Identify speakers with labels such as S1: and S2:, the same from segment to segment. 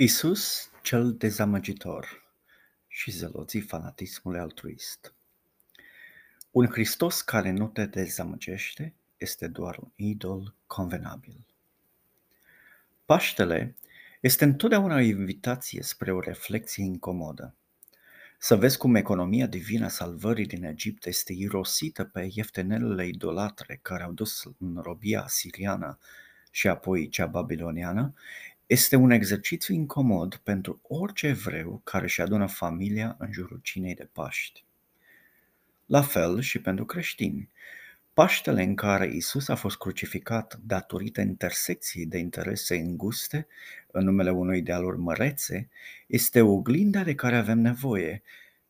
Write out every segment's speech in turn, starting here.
S1: Isus cel dezamăgitor și zeloții fanatismului altruist. Un Hristos care nu te dezamăgește este doar un idol convenabil. Paștele este întotdeauna o invitație spre o reflexie incomodă. Să vezi cum economia divină a salvării din Egipt este irosită pe ieftenelele idolatre care au dus în robia siriană și apoi cea babiloniană, este un exercițiu incomod pentru orice evreu care își adună familia în jurul cinei de Paști. La fel și pentru creștini. Paștele în care Isus a fost crucificat datorită intersecției de interese înguste în numele unui idealuri mărețe este oglinda de care avem nevoie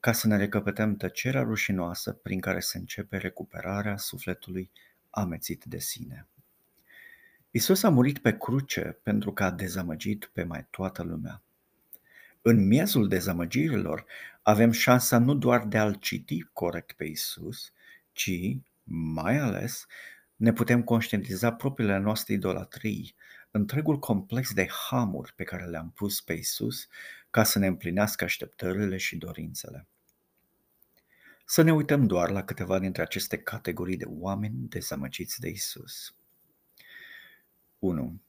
S1: ca să ne recăpătăm tăcerea rușinoasă prin care se începe recuperarea sufletului amețit de sine. Isus a murit pe cruce pentru că a dezamăgit pe mai toată lumea. În miezul dezamăgirilor avem șansa nu doar de a-L citi corect pe Isus, ci, mai ales, ne putem conștientiza propriile noastre idolatrii, întregul complex de hamuri pe care le-am pus pe Isus ca să ne împlinească așteptările și dorințele. Să ne uităm doar la câteva dintre aceste categorii de oameni dezamăgiți de Isus. 1.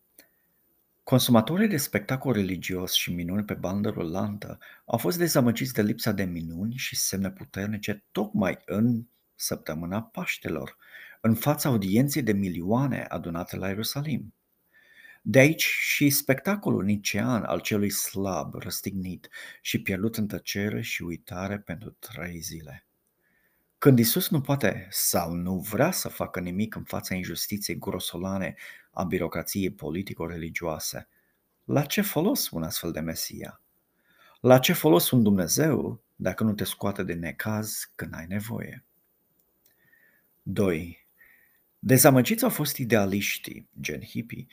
S1: Consumatorii de spectacol religios și minuni pe bandă rulantă au fost dezamăgiți de lipsa de minuni și semne puternice tocmai în săptămâna Paștelor, în fața audienței de milioane adunate la Ierusalim. De aici și spectacolul nicean al celui slab, răstignit și pierdut în tăcere și uitare pentru trei zile. Când Isus nu poate sau nu vrea să facă nimic în fața injustiției grosolane a birocrației politico-religioase, la ce folos un astfel de Mesia? La ce folos un Dumnezeu dacă nu te scoate de necaz când ai nevoie? 2. Dezamăgiți au fost idealiștii, gen hippie,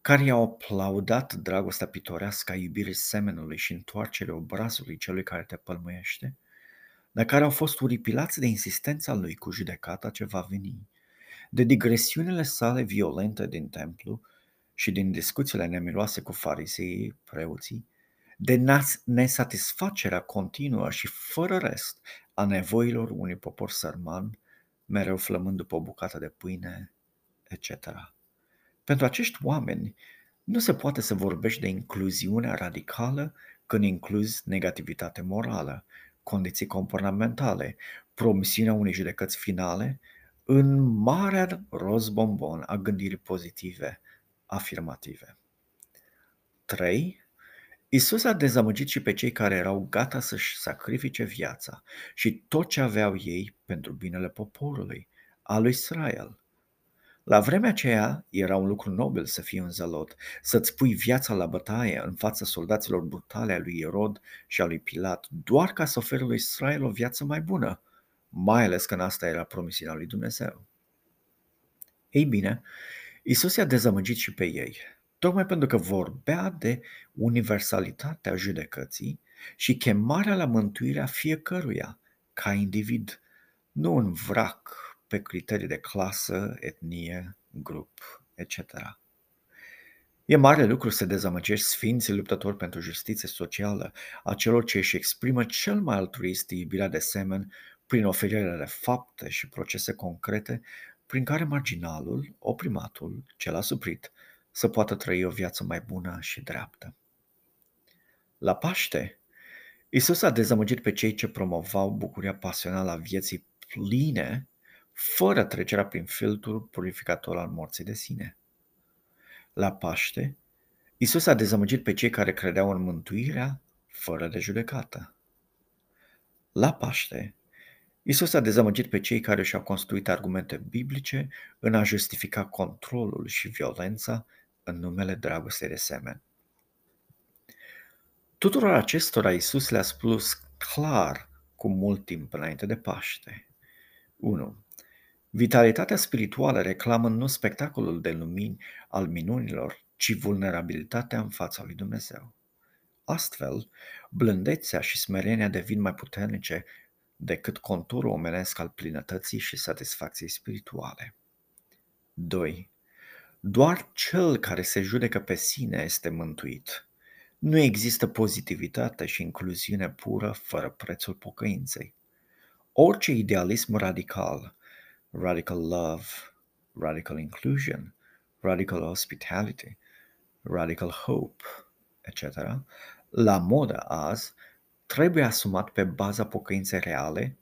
S1: care i-au aplaudat dragostea pitorească a iubirii semenului și întoarcerea obrazului celui care te pălmuiește – dar care au fost uripilați de insistența lui cu judecata ce va veni, de digresiunile sale violente din templu și din discuțiile nemiloase cu farisei, preoții, de nesatisfacerea continuă și fără rest a nevoilor unui popor sărman, mereu flămând după o bucată de pâine, etc. Pentru acești oameni nu se poate să vorbești de incluziunea radicală când incluzi negativitate morală condiții comportamentale, promisiunea unei judecăți finale, în marea roz bombon a gândirii pozitive, afirmative. 3. Isus a dezamăgit și pe cei care erau gata să-și sacrifice viața și tot ce aveau ei pentru binele poporului, al lui Israel. La vremea aceea era un lucru nobil să fii un zelot, să-ți pui viața la bătaie în fața soldaților brutale a lui Erod și a lui Pilat, doar ca să ofere lui Israel o viață mai bună, mai ales când asta era promisiunea lui Dumnezeu. Ei bine, Isus i-a dezamăgit și pe ei, tocmai pentru că vorbea de universalitatea judecății și chemarea la mântuirea fiecăruia, ca individ, nu un vrac pe criterii de clasă, etnie, grup, etc. E mare lucru să dezamăgești sfinții luptători pentru justiție socială, a celor ce își exprimă cel mai altruist iubirea de semen prin oferirea de fapte și procese concrete prin care marginalul, oprimatul, cel asuprit, să poată trăi o viață mai bună și dreaptă. La Paște, Isus a dezamăgit pe cei ce promovau bucuria pasională a vieții pline fără trecerea prin filtrul purificator al morții de sine. La Paște, Isus a dezamăgit pe cei care credeau în mântuirea fără de judecată. La Paște, Isus a dezamăgit pe cei care și-au construit argumente biblice în a justifica controlul și violența în numele dragostei de semen. Tuturor acestora Isus le-a spus clar cu mult timp înainte de Paște. 1. Vitalitatea spirituală reclamă nu spectacolul de lumini al minunilor, ci vulnerabilitatea în fața lui Dumnezeu. Astfel, blândețea și smerenia devin mai puternice decât conturul omenesc al plinătății și satisfacției spirituale. 2. Doar cel care se judecă pe sine este mântuit. Nu există pozitivitate și incluziune pură fără prețul pocăinței. Orice idealism radical, radical love, radical inclusion, radical hospitality, radical hope, etc., la modă azi, trebuie asumat pe baza pocăinței reale,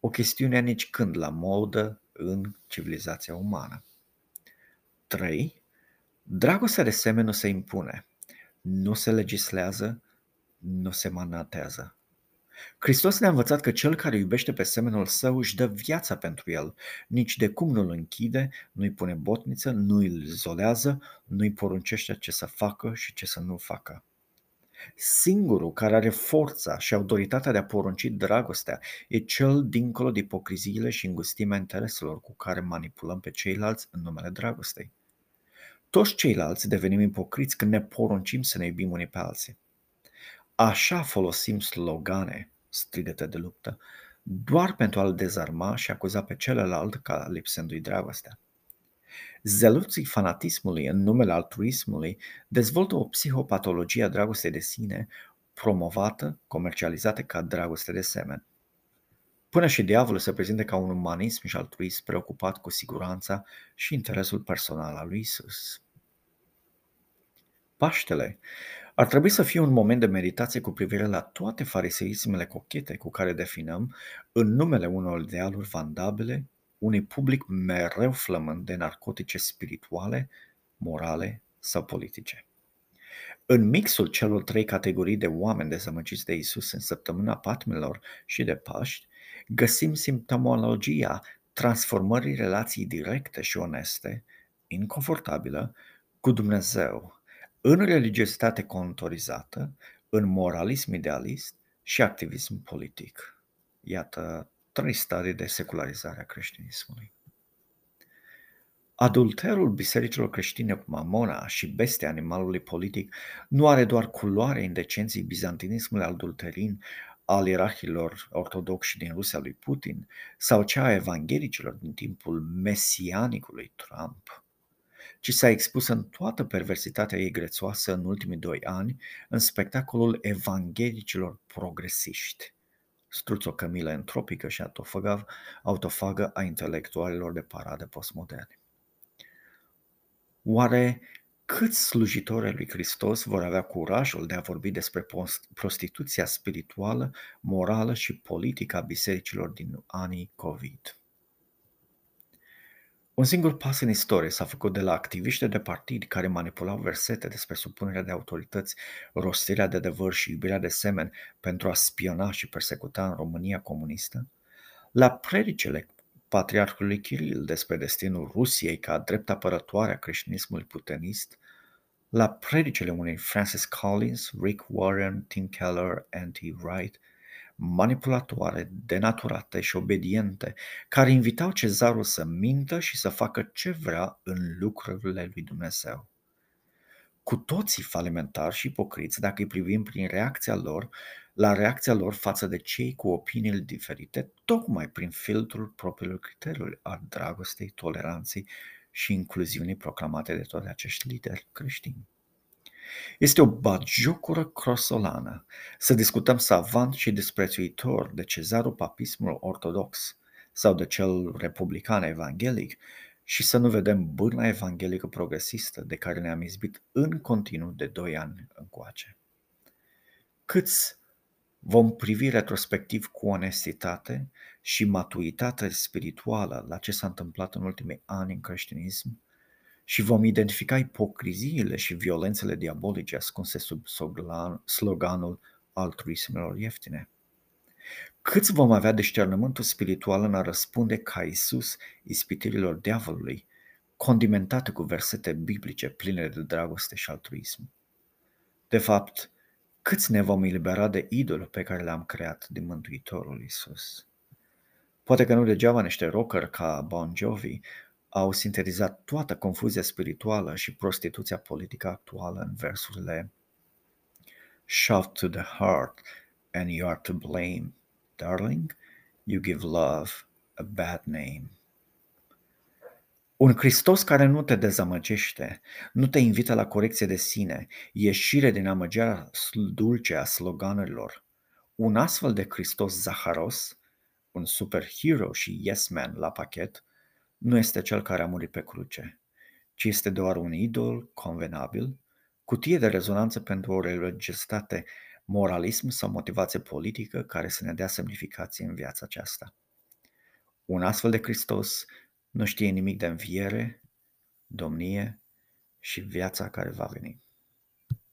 S1: o chestiune nici când la modă în civilizația umană. 3. Dragostea de semen nu se impune, nu se legislează, nu se manatează. Hristos ne-a învățat că cel care iubește pe semenul său își dă viața pentru el, nici de cum nu-l închide, nu-i pune botniță, nu îl zolează, nu-i poruncește ce să facă și ce să nu facă. Singurul care are forța și autoritatea de a porunci dragostea e cel dincolo de ipocriziile și îngustimea intereselor cu care manipulăm pe ceilalți în numele dragostei. Toți ceilalți devenim ipocriți când ne poruncim să ne iubim unii pe alții. Așa folosim slogane, strigăte de luptă, doar pentru a-l dezarma și acuza pe celălalt ca lipsându-i dragostea. Zeluții fanatismului în numele altruismului dezvoltă o psihopatologie a dragostei de sine promovată, comercializată ca dragoste de semen. Până și diavolul se prezintă ca un umanism și altruism preocupat cu siguranța și interesul personal al lui Isus. Paștele ar trebui să fie un moment de meditație cu privire la toate fariseismele cochete cu care definăm, în numele unor idealuri vandabile, unui public mereu flămând de narcotice spirituale, morale sau politice. În mixul celor trei categorii de oameni dezamăgiți de Isus în săptămâna patmelor și de Paști, găsim simptomologia transformării relației directe și oneste, inconfortabilă, cu Dumnezeu, în religiozitate contorizată, în moralism idealist și activism politic. Iată trei stadii de secularizare a creștinismului. Adulterul bisericilor creștine cu mamona și bestea animalului politic nu are doar culoarea indecenței bizantinismului adulterin al ierarhilor ortodoxi din Rusia lui Putin sau cea a evanghelicilor din timpul mesianicului Trump, ci s-a expus în toată perversitatea ei grețoasă în ultimii doi ani în spectacolul evanghelicilor progresiști struțocămilă entropică și autofagă, autofagă a intelectualilor de parade postmoderne. Oare câți slujitori lui Hristos vor avea curajul de a vorbi despre prostituția spirituală, morală și politică a bisericilor din anii COVID? Un singur pas în istorie s-a făcut de la activiști de partid care manipulau versete despre supunerea de autorități, rostirea de adevăr și iubirea de semen pentru a spiona și persecuta în România comunistă, la predicele patriarhului Kiril despre destinul Rusiei ca drept apărătoare a creștinismului putenist, la predicele unei Francis Collins, Rick Warren, Tim Keller, Anti Wright, manipulatoare, denaturate și obediente, care invitau cezarul să mintă și să facă ce vrea în lucrurile lui Dumnezeu. Cu toții falimentari și ipocriți dacă îi privim prin reacția lor, la reacția lor față de cei cu opiniile diferite, tocmai prin filtrul propriilor criteriului al dragostei, toleranței și incluziunii proclamate de toți acești lideri creștini. Este o bagiocură crosolană să discutăm savant și disprețuitor de cezarul papismul ortodox sau de cel republican evanghelic și să nu vedem bârna evanghelică progresistă de care ne-am izbit în continuu de doi ani încoace. Câți vom privi retrospectiv cu onestitate și maturitate spirituală la ce s-a întâmplat în ultimii ani în creștinism și vom identifica ipocriziile și violențele diabolice ascunse sub sloganul altruismelor ieftine. Câți vom avea deșternământul spiritual în a răspunde ca Isus ispitirilor diavolului, condimentate cu versete biblice pline de dragoste și altruism? De fapt, câți ne vom elibera de idolul pe care l-am creat din Mântuitorul Isus? Poate că nu degeaba niște rocker ca Bon Jovi au sintetizat toată confuzia spirituală și prostituția politică actuală în versurile Shove to the heart and you are to blame, darling, you give love a bad name. Un Hristos care nu te dezamăgește, nu te invită la corecție de sine, ieșire din amăgerea dulce a sloganurilor. Un astfel de Hristos zaharos, un superhero și yes man la pachet, nu este cel care a murit pe cruce, ci este doar un idol convenabil, cutie de rezonanță pentru o religiositate, moralism sau motivație politică care să ne dea semnificație în viața aceasta. Un astfel de Hristos nu știe nimic de înviere, domnie și viața care va veni.